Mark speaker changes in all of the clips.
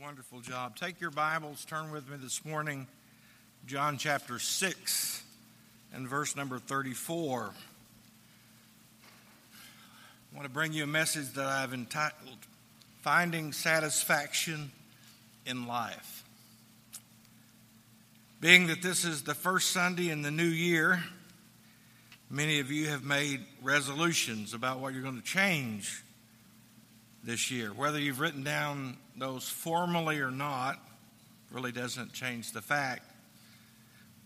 Speaker 1: wonderful job. Take your Bibles, turn with me this morning, John chapter 6 and verse number 34. I want to bring you a message that I've entitled Finding Satisfaction in Life. Being that this is the first Sunday in the new year, many of you have made resolutions about what you're going to change this year. Whether you've written down those formally or not really doesn't change the fact.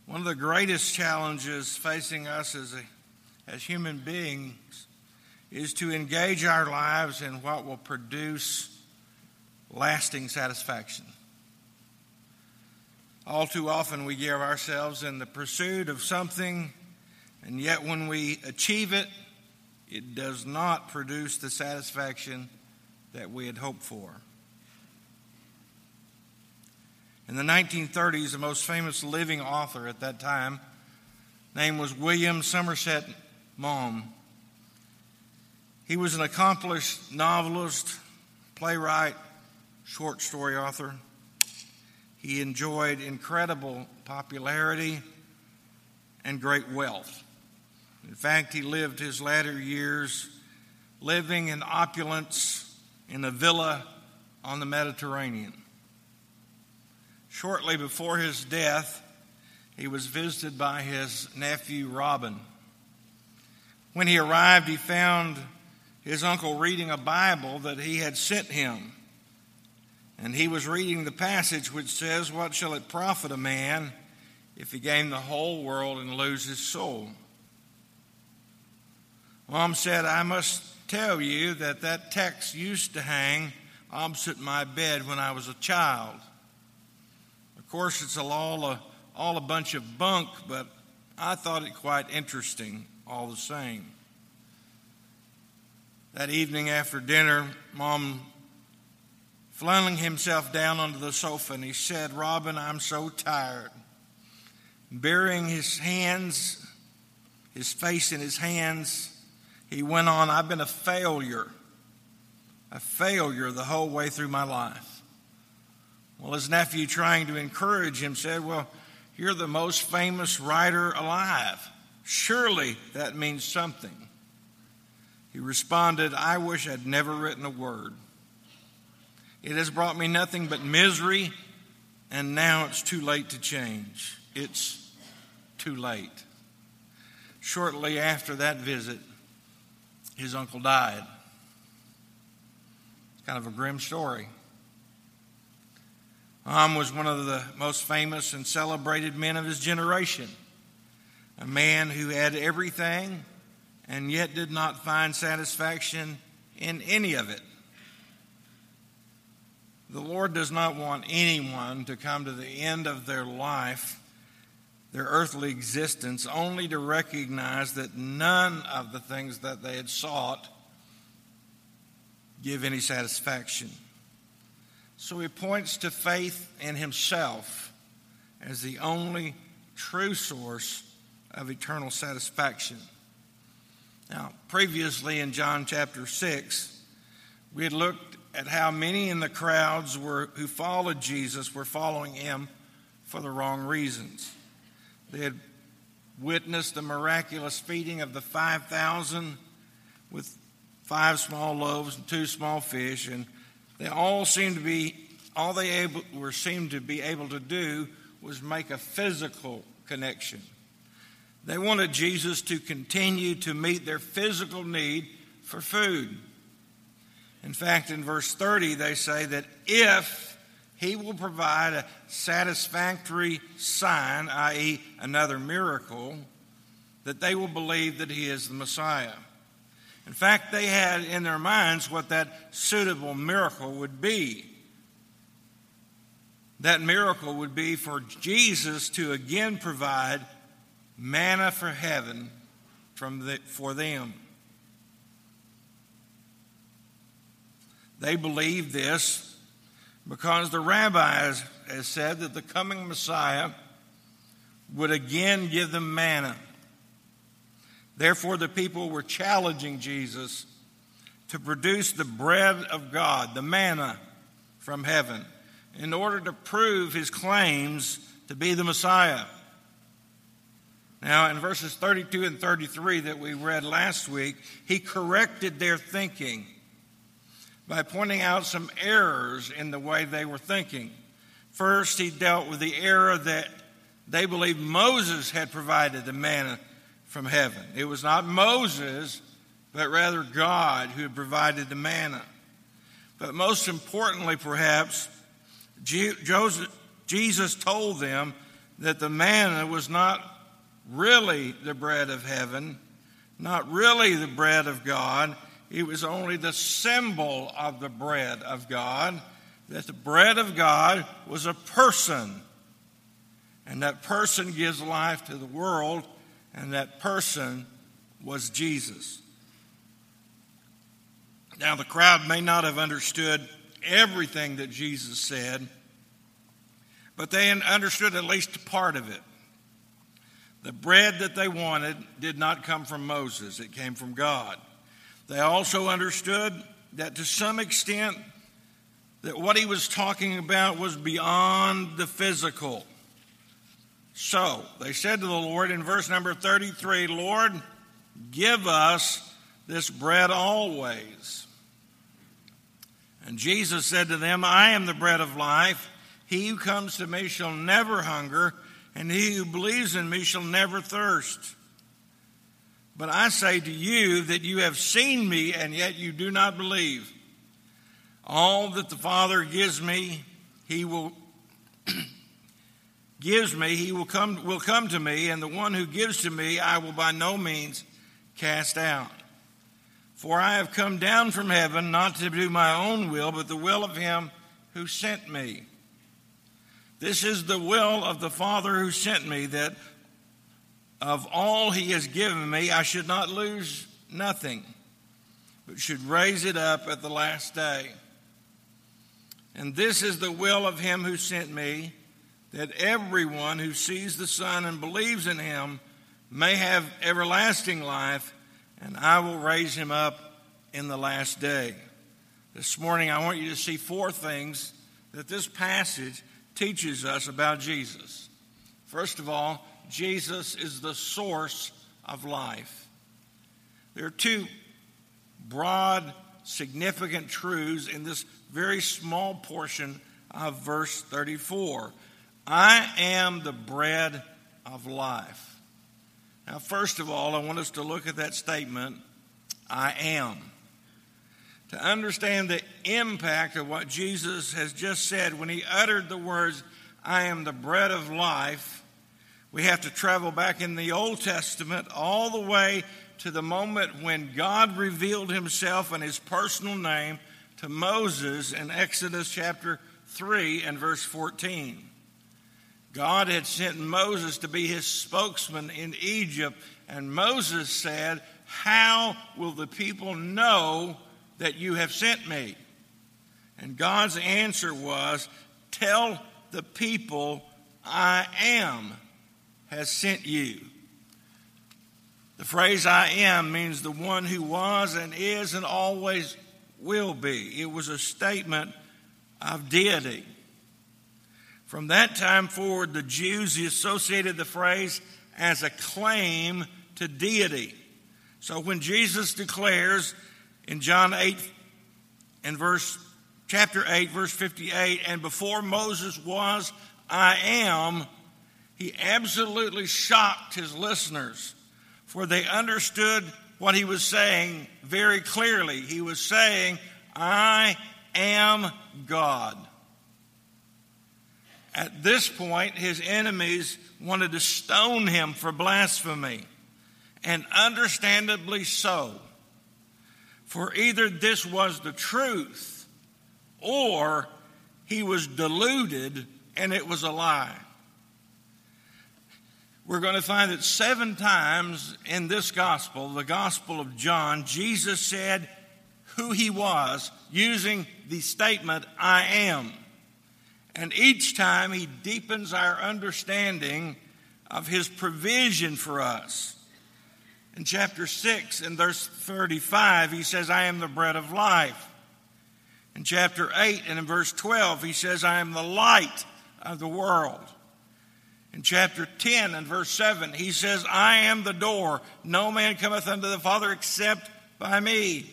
Speaker 1: One of the greatest challenges facing us as, a, as human beings is to engage our lives in what will produce lasting satisfaction. All too often, we give ourselves in the pursuit of something, and yet when we achieve it, it does not produce the satisfaction that we had hoped for. In the 1930s, the most famous living author at that time, name was William Somerset Maugham. He was an accomplished novelist, playwright, short story author. He enjoyed incredible popularity and great wealth. In fact, he lived his latter years living in opulence in a villa on the Mediterranean. Shortly before his death, he was visited by his nephew Robin. When he arrived, he found his uncle reading a Bible that he had sent him. And he was reading the passage which says, What shall it profit a man if he gain the whole world and lose his soul? Maugham said, I must tell you that that text used to hang opposite my bed when I was a child. Course, it's all a, all a bunch of bunk, but I thought it quite interesting all the same. That evening after dinner, Maugham flung himself down onto the sofa and he said, Robin, I'm so tired. Burying his hands, his face in his hands, he went on, I've been a failure, a failure the whole way through my life. Well, his nephew, trying to encourage him, said, Well, you're the most famous writer alive. Surely that means something. He responded, I wish I'd never written a word. It has brought me nothing but misery, and now it's too late to change. It's too late. Shortly after that visit, his uncle died. It's kind of a grim story. Maugham was one of the most famous and celebrated men of his generation, a man who had everything and yet did not find satisfaction in any of it. The Lord does not want anyone to come to the end of their life their earthly existence only to recognize that none of the things that they had sought give any satisfaction. So he points to faith in himself as the only true source of eternal satisfaction. Now, previously in John chapter 6, we had looked at how many in the crowds were, who followed Jesus were following him for the wrong reasons. They had witnessed the miraculous feeding of the 5,000 with five small loaves and two small fish, and they all seemed to be, all they able, were seemed to be able to do was make a physical connection. They wanted Jesus to continue to meet their physical need for food. In fact, in verse 30, they say that if he will provide a satisfactory sign, i.e., another miracle, that they will believe that He is the Messiah. In fact, they had in their minds what that suitable miracle would be. That miracle would be for Jesus to again provide manna for heaven from the, for them. They believed this because the rabbis has said that the coming Messiah would again give them manna. Therefore, the people were challenging Jesus to produce the bread of God, the manna from heaven, in order to prove his claims to be the Messiah. Now, in verses 32 and 33 that we read last week, he corrected their thinking by pointing out some errors in the way they were thinking. First, he dealt with the error that they believed Moses had provided the manna from heaven. It was not Moses, but rather God who had provided the manna. But most importantly, perhaps, Jesus told them that the manna was not really the bread of heaven, not really the bread of God. It was only the symbol of the bread of God, that the bread of God was a person. And that person gives life to the world, and that person was Jesus. Now, the crowd may not have understood everything that Jesus said, but they understood at least part of it. The bread that they wanted did not come from Moses, it came from God. They also understood that to some extent that what he was talking about was beyond the physical. So they said to the Lord in verse number 33, Lord, give us this bread always. And Jesus said to them, I am the bread of life. He who comes to me shall never hunger, and he who believes in me shall never thirst. But I say to you that you have seen me, and yet you do not believe. All that the Father gives me, he will gives me, he will come will come to me, and the one who gives to me I will by no means cast out. For I have come down from heaven not to do my own will, but the will of him who sent me. This is the will of the Father who sent me, that of all he has given me, I should not lose nothing, but should raise it up at the last day. And this is the will of him who sent me, that everyone who sees the Son and believes in him may have everlasting life, and I will raise him up in the last day. This morning, I want you to see four things that this passage teaches us about Jesus. First of all, Jesus is the source of life. There are two broad, significant truths in this very small portion of verse 34. I am the bread of life. Now, first of all, I want us to look at that statement I am. To understand the impact of what Jesus has just said when he uttered the words, I am the bread of life, we have to travel back in the Old Testament all the way to the moment when God revealed himself and his personal name to Moses in Exodus chapter 3 and verse 14. God had sent Moses to be his spokesman in Egypt, and Moses said, How will the people know that you have sent me? And God's answer was, Tell the people I am has sent you. The phrase I am means the one who was and is and always will be. It was a statement of deity. From that time forward, the Jews associated the phrase as a claim to deity. So when Jesus declares in John 8 and verse chapter 8 verse 58 and before Moses was I am he absolutely shocked his listeners, for they understood what he was saying very clearly. He was saying, I am God. At this point, his enemies wanted to stone him for blasphemy, and understandably so. For either this was the truth, or he was deluded and it was a lie we're going to find that seven times in this gospel, the gospel of John, Jesus said who he was using the statement, I am. And each time he deepens our understanding of his provision for us. In chapter 6 and verse 35, he says, I am the bread of life. In chapter 8 and in verse 12, he says, I am the light of the world. In chapter 10 and verse 7, he says, I am the door. No man cometh unto the Father except by me.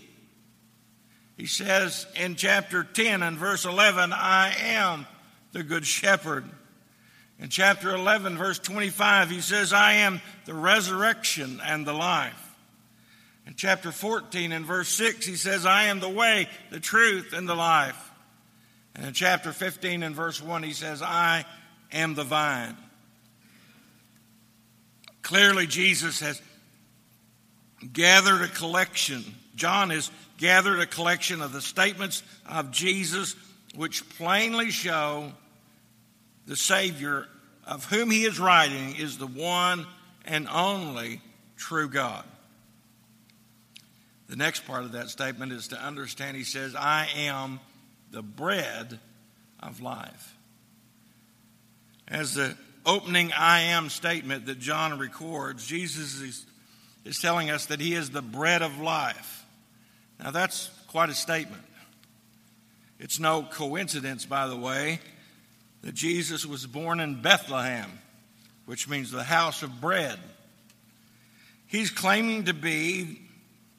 Speaker 1: He says in chapter 10 and verse 11, I am the good shepherd. In chapter 11, verse 25, he says, I am the resurrection and the life. In chapter 14 in verse 6, he says, I am the way, the truth, and the life. And in chapter 15 in verse 1, he says, I am the vine. Clearly, Jesus has gathered a collection. John has gathered a collection of the statements of Jesus which plainly show the Savior of whom he is writing is the one and only true God. The next part of that statement is to understand he says, I am the bread of life. As the opening I am statement that John records, Jesus is, is telling us that he is the bread of life. Now, that's quite a statement. It's no coincidence, by the way, that Jesus was born in Bethlehem, which means the house of bread. He's claiming to be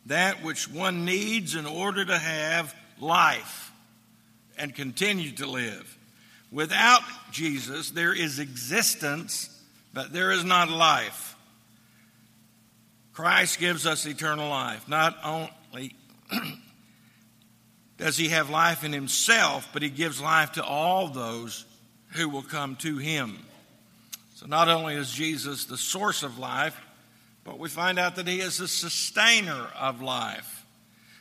Speaker 1: that which one needs in order to have life and continue to live. Without Jesus, there is existence, but there is not life. Christ gives us eternal life. Not only does he have life in himself, but he gives life to all those who will come to him. So not only is Jesus the source of life, but we find out that he is the sustainer of life.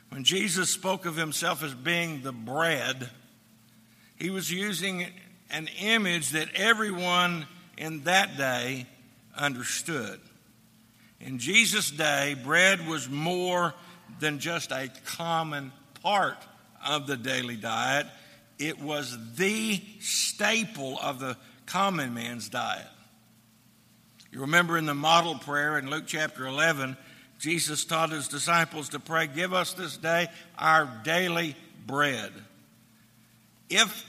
Speaker 1: When Jesus spoke of himself as being the bread, he was using an image that everyone in that day understood. In Jesus' day, bread was more than just a common part of the daily diet, it was the staple of the common man's diet. You remember in the model prayer in Luke chapter 11, Jesus taught his disciples to pray, Give us this day our daily bread. If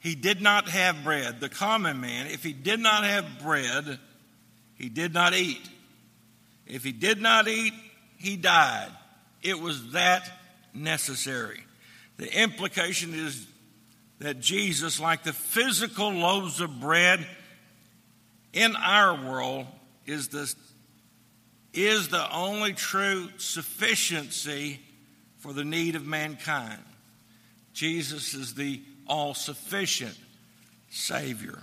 Speaker 1: he did not have bread, the common man, if he did not have bread, he did not eat. If he did not eat, he died. It was that necessary. The implication is that Jesus, like the physical loaves of bread, in our world is the, is the only true sufficiency for the need of mankind. Jesus is the all sufficient Savior.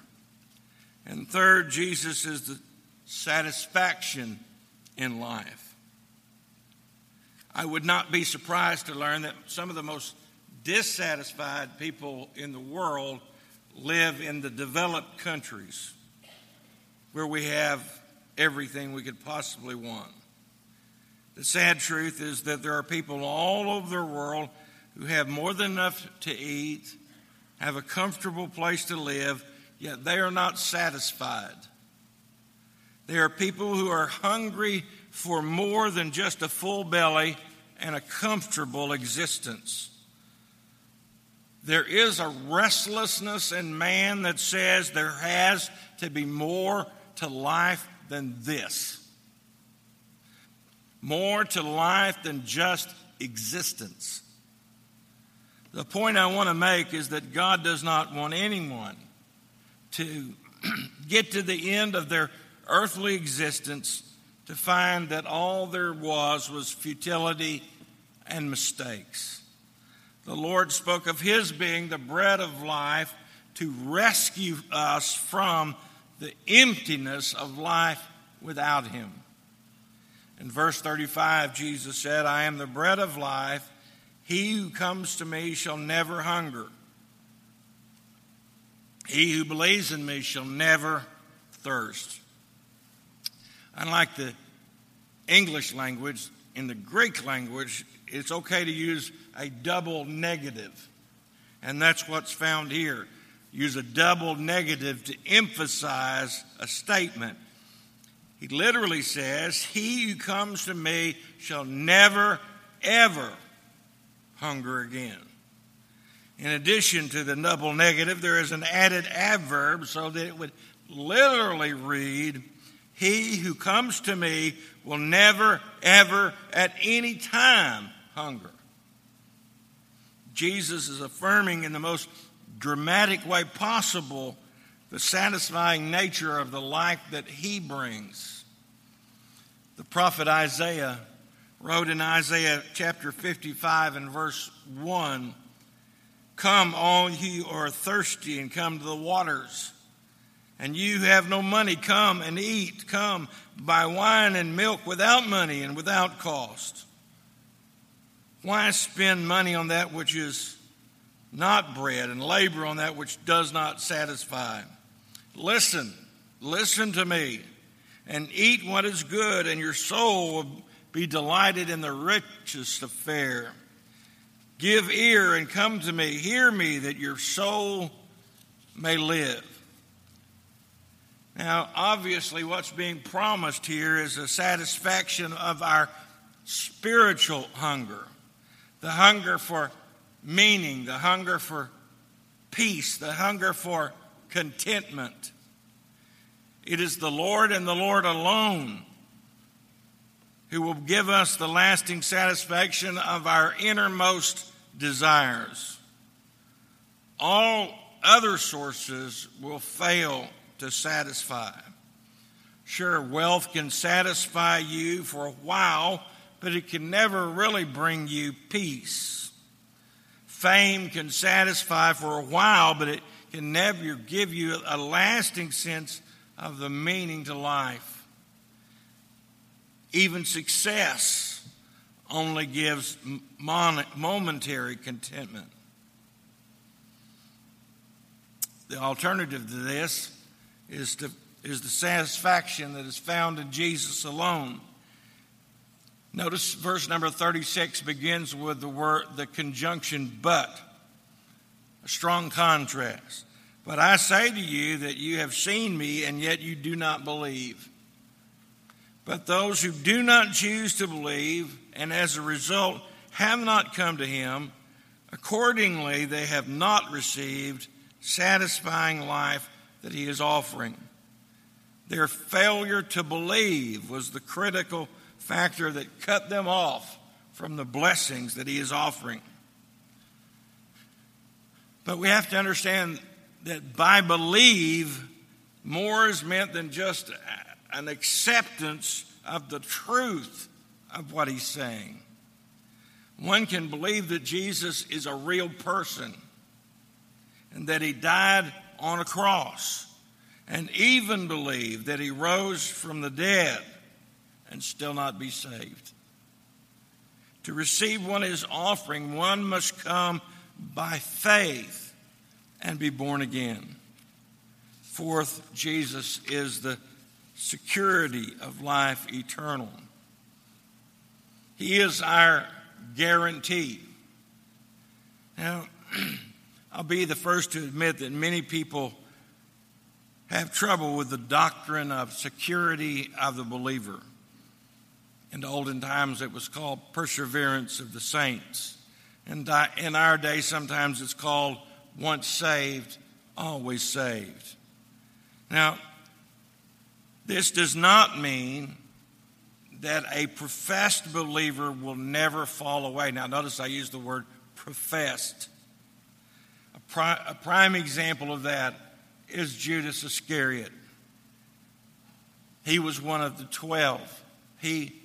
Speaker 1: And third, Jesus is the satisfaction in life. I would not be surprised to learn that some of the most dissatisfied people in the world live in the developed countries where we have everything we could possibly want. The sad truth is that there are people all over the world who have more than enough to eat, have a comfortable place to live, yet they are not satisfied. There are people who are hungry for more than just a full belly and a comfortable existence. There is a restlessness in man that says there has to be more to life than this. More to life than just existence. The point I want to make is that God does not want anyone to get to the end of their earthly existence to find that all there was was futility and mistakes. The Lord spoke of His being the bread of life to rescue us from the emptiness of life without him. In verse 35, Jesus said, I am the bread of life. He who comes to me shall never hunger. He who believes in me shall never thirst. Unlike the English language, in the Greek language, it's okay to use a double negative. And that's what's found here use a double negative to emphasize a statement. He literally says, He who comes to me shall never, ever hunger again. In addition to the double negative, there is an added adverb so that it would literally read, He who comes to me will never, ever, at any time hunger. Jesus is affirming in the most dramatic way possible the satisfying nature of the life that he brings. The prophet Isaiah wrote in Isaiah chapter 55 and verse 1 Come, all you who are thirsty, and come to the waters. And you who have no money, come and eat. Come, buy wine and milk without money and without cost. Why spend money on that which is not bread and labor on that which does not satisfy? Listen, listen to me, and eat what is good, and your soul will be delighted in the richest of fare. Give ear and come to me. Hear me that your soul may live. Now, obviously, what's being promised here is a satisfaction of our spiritual hunger the hunger for meaning, the hunger for peace, the hunger for contentment. It is the Lord and the Lord alone who will give us the lasting satisfaction of our innermost desires. All other sources will fail to satisfy. Sure, wealth can satisfy you for a while, but it can never really bring you peace. Fame can satisfy for a while, but it can never give you a lasting sense of the meaning to life. Even success only gives momentary contentment. The alternative to this is, to, is the satisfaction that is found in Jesus alone. Notice verse number 36 begins with the word, the conjunction but, a strong contrast. But I say to you that you have seen me, and yet you do not believe. But those who do not choose to believe, and as a result have not come to him, accordingly they have not received satisfying life that he is offering. Their failure to believe was the critical factor that cut them off from the blessings that he is offering. But we have to understand that by believe, more is meant than just an acceptance of the truth of what he's saying. One can believe that Jesus is a real person and that he died on a cross, and even believe that he rose from the dead and still not be saved. To receive one is offering, one must come by faith and be born again. Fourth, Jesus is the security of life eternal. He is our guarantee. Now, I'll be the first to admit that many people have trouble with the doctrine of security of the believer. In the olden times, it was called perseverance of the saints. And in our day, sometimes it's called once saved, always saved. Now, this does not mean that a professed believer will never fall away. Now, notice I use the word professed. A, pri- a prime example of that is Judas Iscariot. He was one of the twelve. He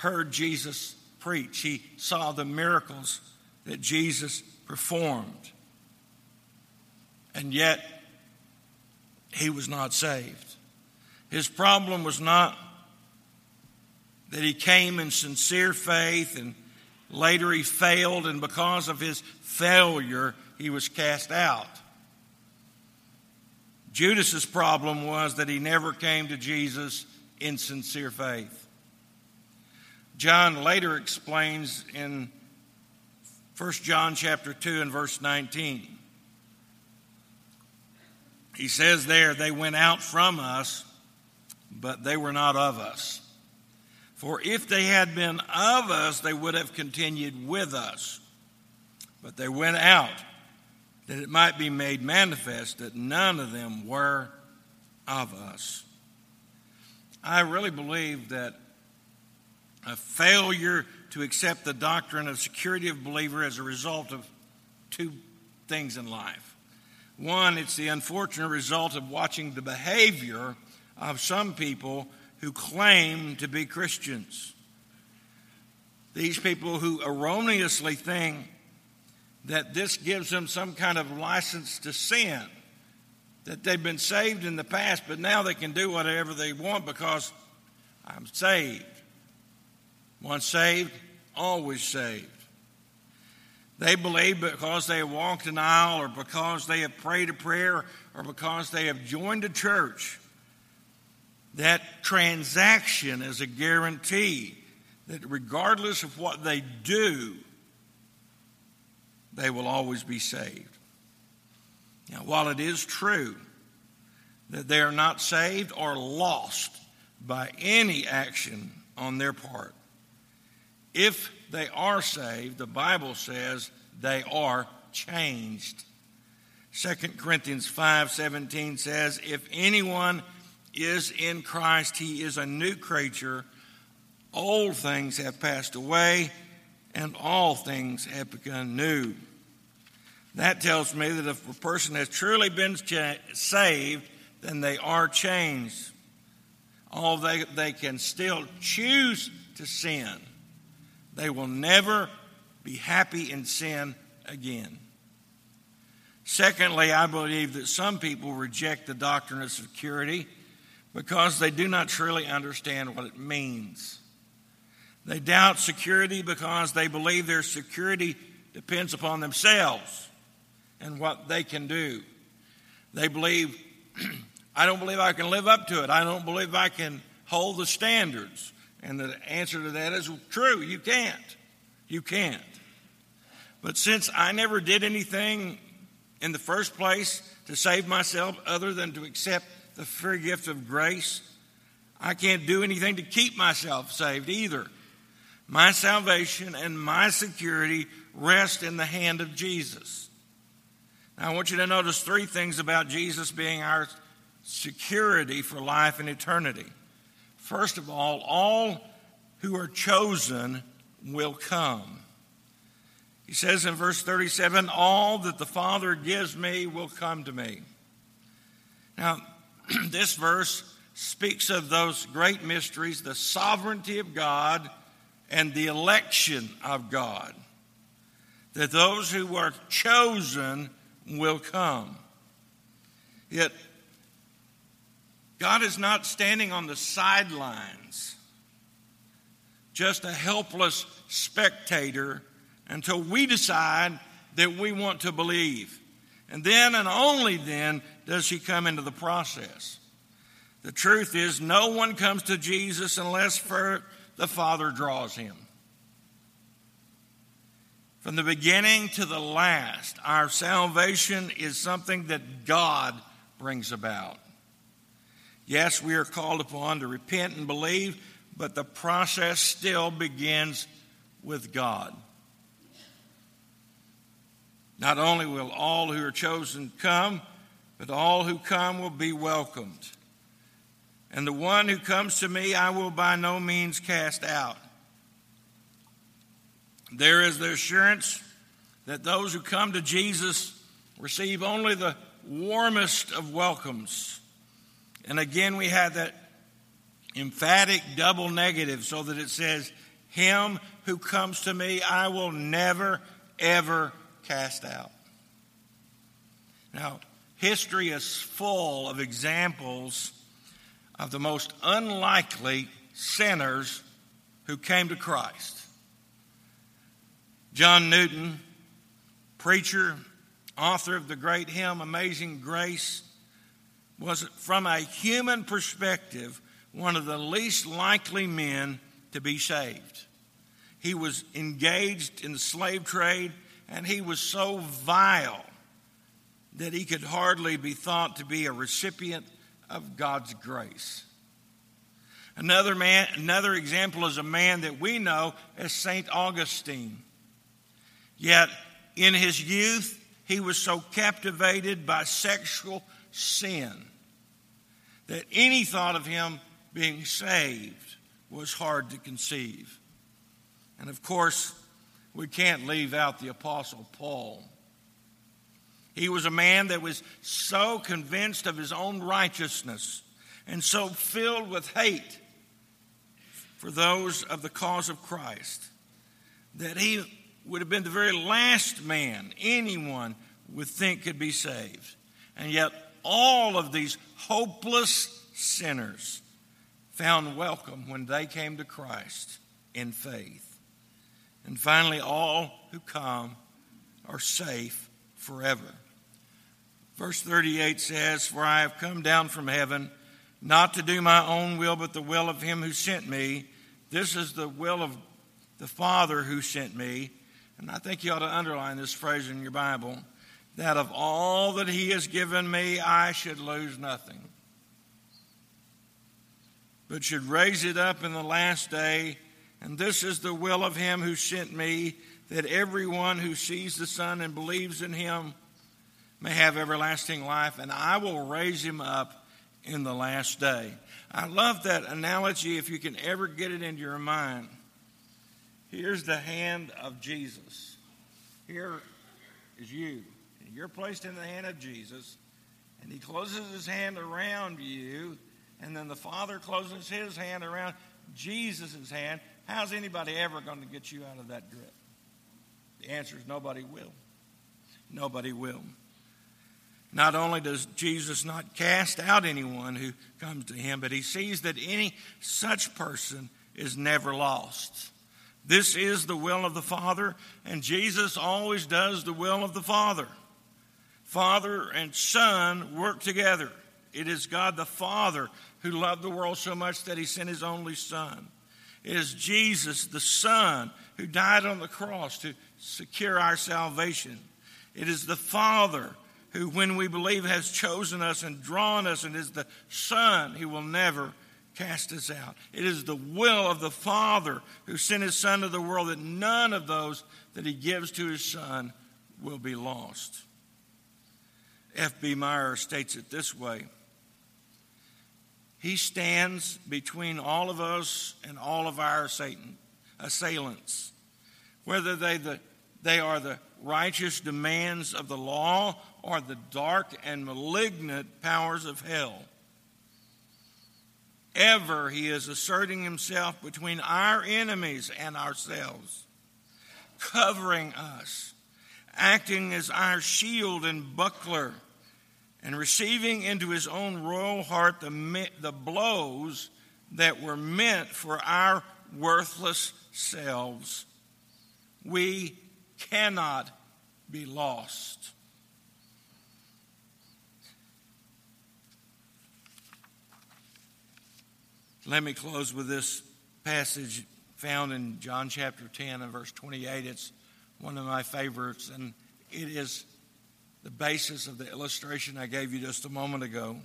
Speaker 1: heard Jesus preach, he saw the miracles that Jesus performed. And yet, he was not saved. His problem was not that he came in sincere faith and later he failed, and because of his failure, he was cast out. Judas's problem was that he never came to Jesus in sincere faith. John later explains in 1 John chapter 2 and verse 19. He says there, they went out from us, but they were not of us. For if they had been of us, they would have continued with us. But they went out that it might be made manifest that none of them were of us. I really believe that a failure to accept the doctrine of security of believer as a result of two things in life. One, it's the unfortunate result of watching the behavior of some people who claim to be Christians. These people who erroneously think that this gives them some kind of license to sin, that they've been saved in the past, but now they can do whatever they want because I'm saved. Once saved, always saved. They believe because they have walked an aisle or because they have prayed a prayer or because they have joined a church, that transaction is a guarantee that regardless of what they do, they will always be saved. Now, while it is true that they are not saved or lost by any action on their part, if they are saved, the Bible says they are changed. 2 Corinthians 5:17 says, "If anyone is in Christ, he is a new creature. Old things have passed away, and all things have become new." That tells me that if a person has truly been saved, then they are changed. Although they, they can still choose to sin they will never be happy in sin again. Secondly, I believe that some people reject the doctrine of security because they do not truly understand what it means. They doubt security because they believe their security depends upon themselves and what they can do. They believe, I don't believe I can live up to it. I don't believe I can hold the standards. And the answer to that is true, you can't. You can't. But since I never did anything in the first place to save myself other than to accept the free gift of grace, I can't do anything to keep myself saved either. My salvation and my security rest in the hand of Jesus. Now, I want you to notice three things about Jesus being our security for life and eternity. First of all, all who are chosen will come. He says in verse 37 All that the Father gives me will come to me. Now, this verse speaks of those great mysteries the sovereignty of God and the election of God. That those who are chosen will come. Yet, God is not standing on the sidelines, just a helpless spectator until we decide that we want to believe. And then and only then does he come into the process. The truth is, no one comes to Jesus unless for the Father draws him. From the beginning to the last, our salvation is something that God brings about. Yes, we are called upon to repent and believe, but the process still begins with God. Not only will all who are chosen come, but all who come will be welcomed. And the one who comes to me, I will by no means cast out. There is the assurance that those who come to Jesus receive only the warmest of welcomes and again, we have that emphatic double negative so that it says, Him who comes to me, I will never, ever cast out. Now, history is full of examples of the most unlikely sinners who came to Christ. John Newton, preacher, author of the great hymn Amazing Grace, was, from a human perspective, one of the least likely men to be saved. He was engaged in the slave trade, and he was so vile that he could hardly be thought to be a recipient of God's grace. Another man, another example is a man that we know as Saint Augustine. Yet in his youth, he was so captivated by sexual sin that any thought of him being saved was hard to conceive. And of course, we can't leave out the Apostle Paul. He was a man that was so convinced of his own righteousness and so filled with hate for those of the cause of Christ that he would have been the very last man anyone would think could be saved. And yet, all of these hopeless sinners found welcome when they came to Christ in faith. And finally, all who come are safe forever. Verse 38 says, For I have come down from heaven not to do my own will, but the will of him who sent me. This is the will of the Father who sent me. And I think you ought to underline this phrase in your Bible that of all that he has given me, I should lose nothing, but should raise it up in the last day. And this is the will of him who sent me, that everyone who sees the Son and believes in him may have everlasting life, and I will raise him up in the last day. I love that analogy if you can ever get it into your mind. Here's the hand of Jesus. Here is you. You're placed in the hand of Jesus, and he closes his hand around you, and then the Father closes his hand around Jesus' hand. How's anybody ever going to get you out of that grip? The answer is nobody will. Nobody will. Not only does Jesus not cast out anyone who comes to him, but he sees that any such person is never lost. This is the will of the Father, and Jesus always does the will of the Father. Father and Son work together. It is God the Father who loved the world so much that he sent his only Son. It is Jesus the Son who died on the cross to secure our salvation. It is the Father who, when we believe, has chosen us and drawn us, and is the Son who will never cast us out. It is the will of the Father who sent his Son to the world that none of those that he gives to his Son will be lost. F.B. Meyer states it this way He stands between all of us and all of our Satan assailants, whether they, the, they are the righteous demands of the law or the dark and malignant powers of hell. Ever he is asserting himself between our enemies and ourselves, covering us, acting as our shield and buckler, and receiving into his own royal heart the, the blows that were meant for our worthless selves. We cannot be lost. Let me close with this passage found in John chapter 10 and verse 28. It's one of my favorites, and it is the basis of the illustration I gave you just a moment ago.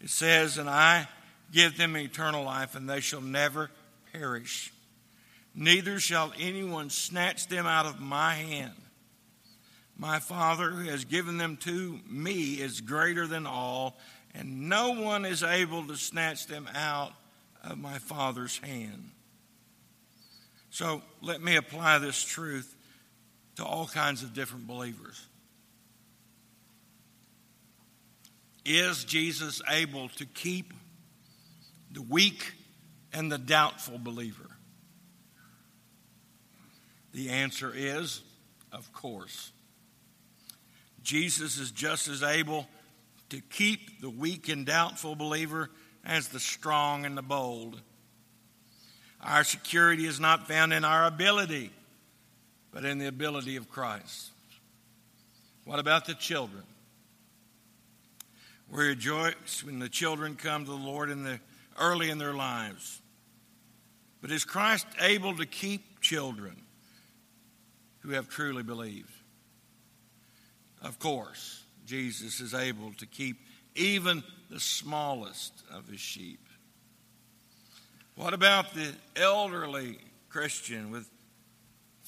Speaker 1: It says, And I give them eternal life, and they shall never perish. Neither shall anyone snatch them out of my hand. My Father, who has given them to me, is greater than all, and no one is able to snatch them out of my Father's hand. So let me apply this truth to all kinds of different believers. Is Jesus able to keep the weak and the doubtful believer? The answer is, of course. Jesus is just as able to keep the weak and doubtful believer as the strong and the bold. Our security is not found in our ability, but in the ability of Christ. What about the children? We rejoice when the children come to the Lord in the, early in their lives. But is Christ able to keep children who have truly believed? Of course. Jesus is able to keep even the smallest of his sheep. What about the elderly Christian with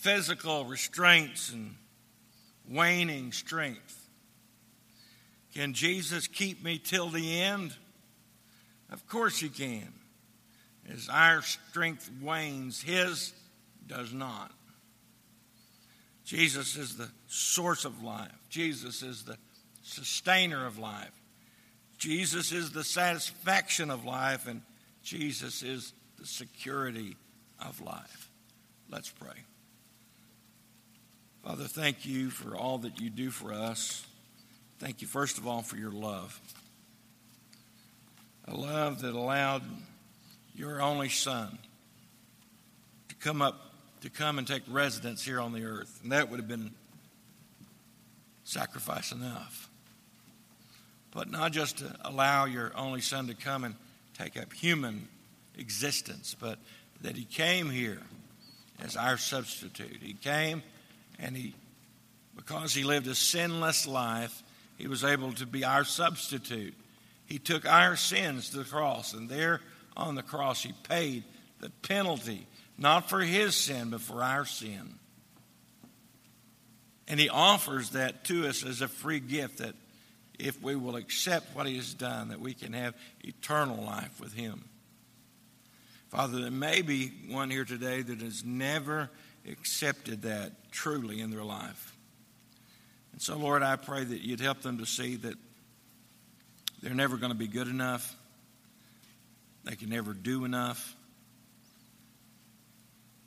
Speaker 1: physical restraints and waning strength. Can Jesus keep me till the end? Of course he can. As our strength wanes, his does not. Jesus is the source of life. Jesus is the sustainer of life. Jesus is the satisfaction of life, and Jesus is the security of life. Let's pray. Father, thank you for all that you do for us. Thank you, first of all, for your love. A love that allowed your only Son to come up, to come and take residence here on the earth. And that would have been sacrifice enough. But not just to allow your only Son to come and take up human existence, but that He came here as our substitute. He came and he, because he lived a sinless life, he was able to be our substitute. He took our sins to the cross, and there on the cross, he paid the penalty, not for his sin, but for our sin. And he offers that to us as a free gift that if we will accept what he has done, that we can have eternal life with him. Father, there may be one here today that has never accepted that truly in their life. And so, Lord, I pray that you'd help them to see that they're never going to be good enough, they can never do enough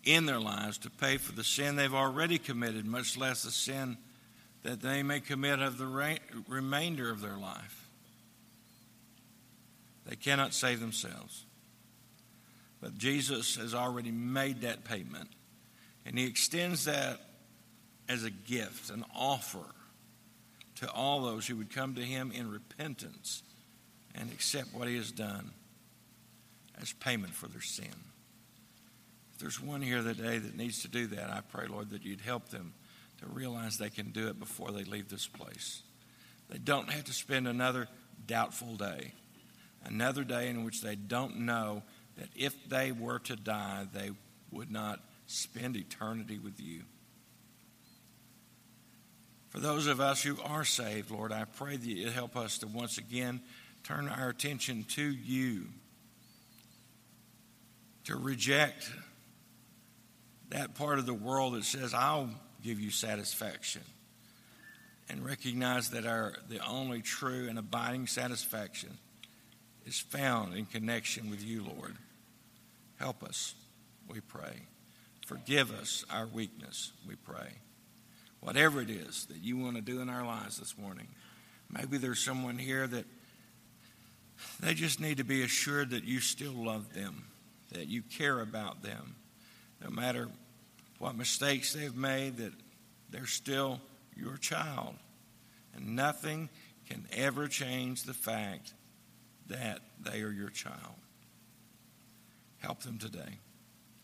Speaker 1: in their lives to pay for the sin they've already committed, much less the sin that they may commit of the re- remainder of their life. They cannot save themselves. But Jesus has already made that payment. And he extends that as a gift, an offer to all those who would come to him in repentance and accept what he has done as payment for their sin. If there's one here today that needs to do that, I pray, Lord, that you'd help them to realize they can do it before they leave this place. They don't have to spend another doubtful day, another day in which they don't know that if they were to die, they would not spend eternity with you. For those of us who are saved, Lord, I pray that you help us to once again turn our attention to you, to reject that part of the world that says, I'll give you satisfaction, and recognize that our, the only true and abiding satisfaction is found in connection with you, Lord. Help us, we pray. Forgive us our weakness, we pray. Whatever it is that you want to do in our lives this morning, maybe there's someone here that they just need to be assured that you still love them, that you care about them, no matter what mistakes they've made, that they're still your child. And nothing can ever change the fact that they are your child. Help them today.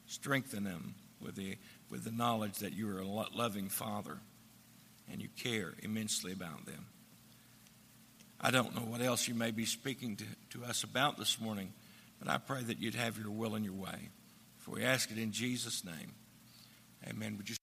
Speaker 1: Strengthen them with the, with the knowledge that you are a loving Father and you care immensely about them. I don't know what else you may be speaking to, to us about this morning, but I pray that you'd have your will and your way. For we ask it in Jesus' name. Amen. Would you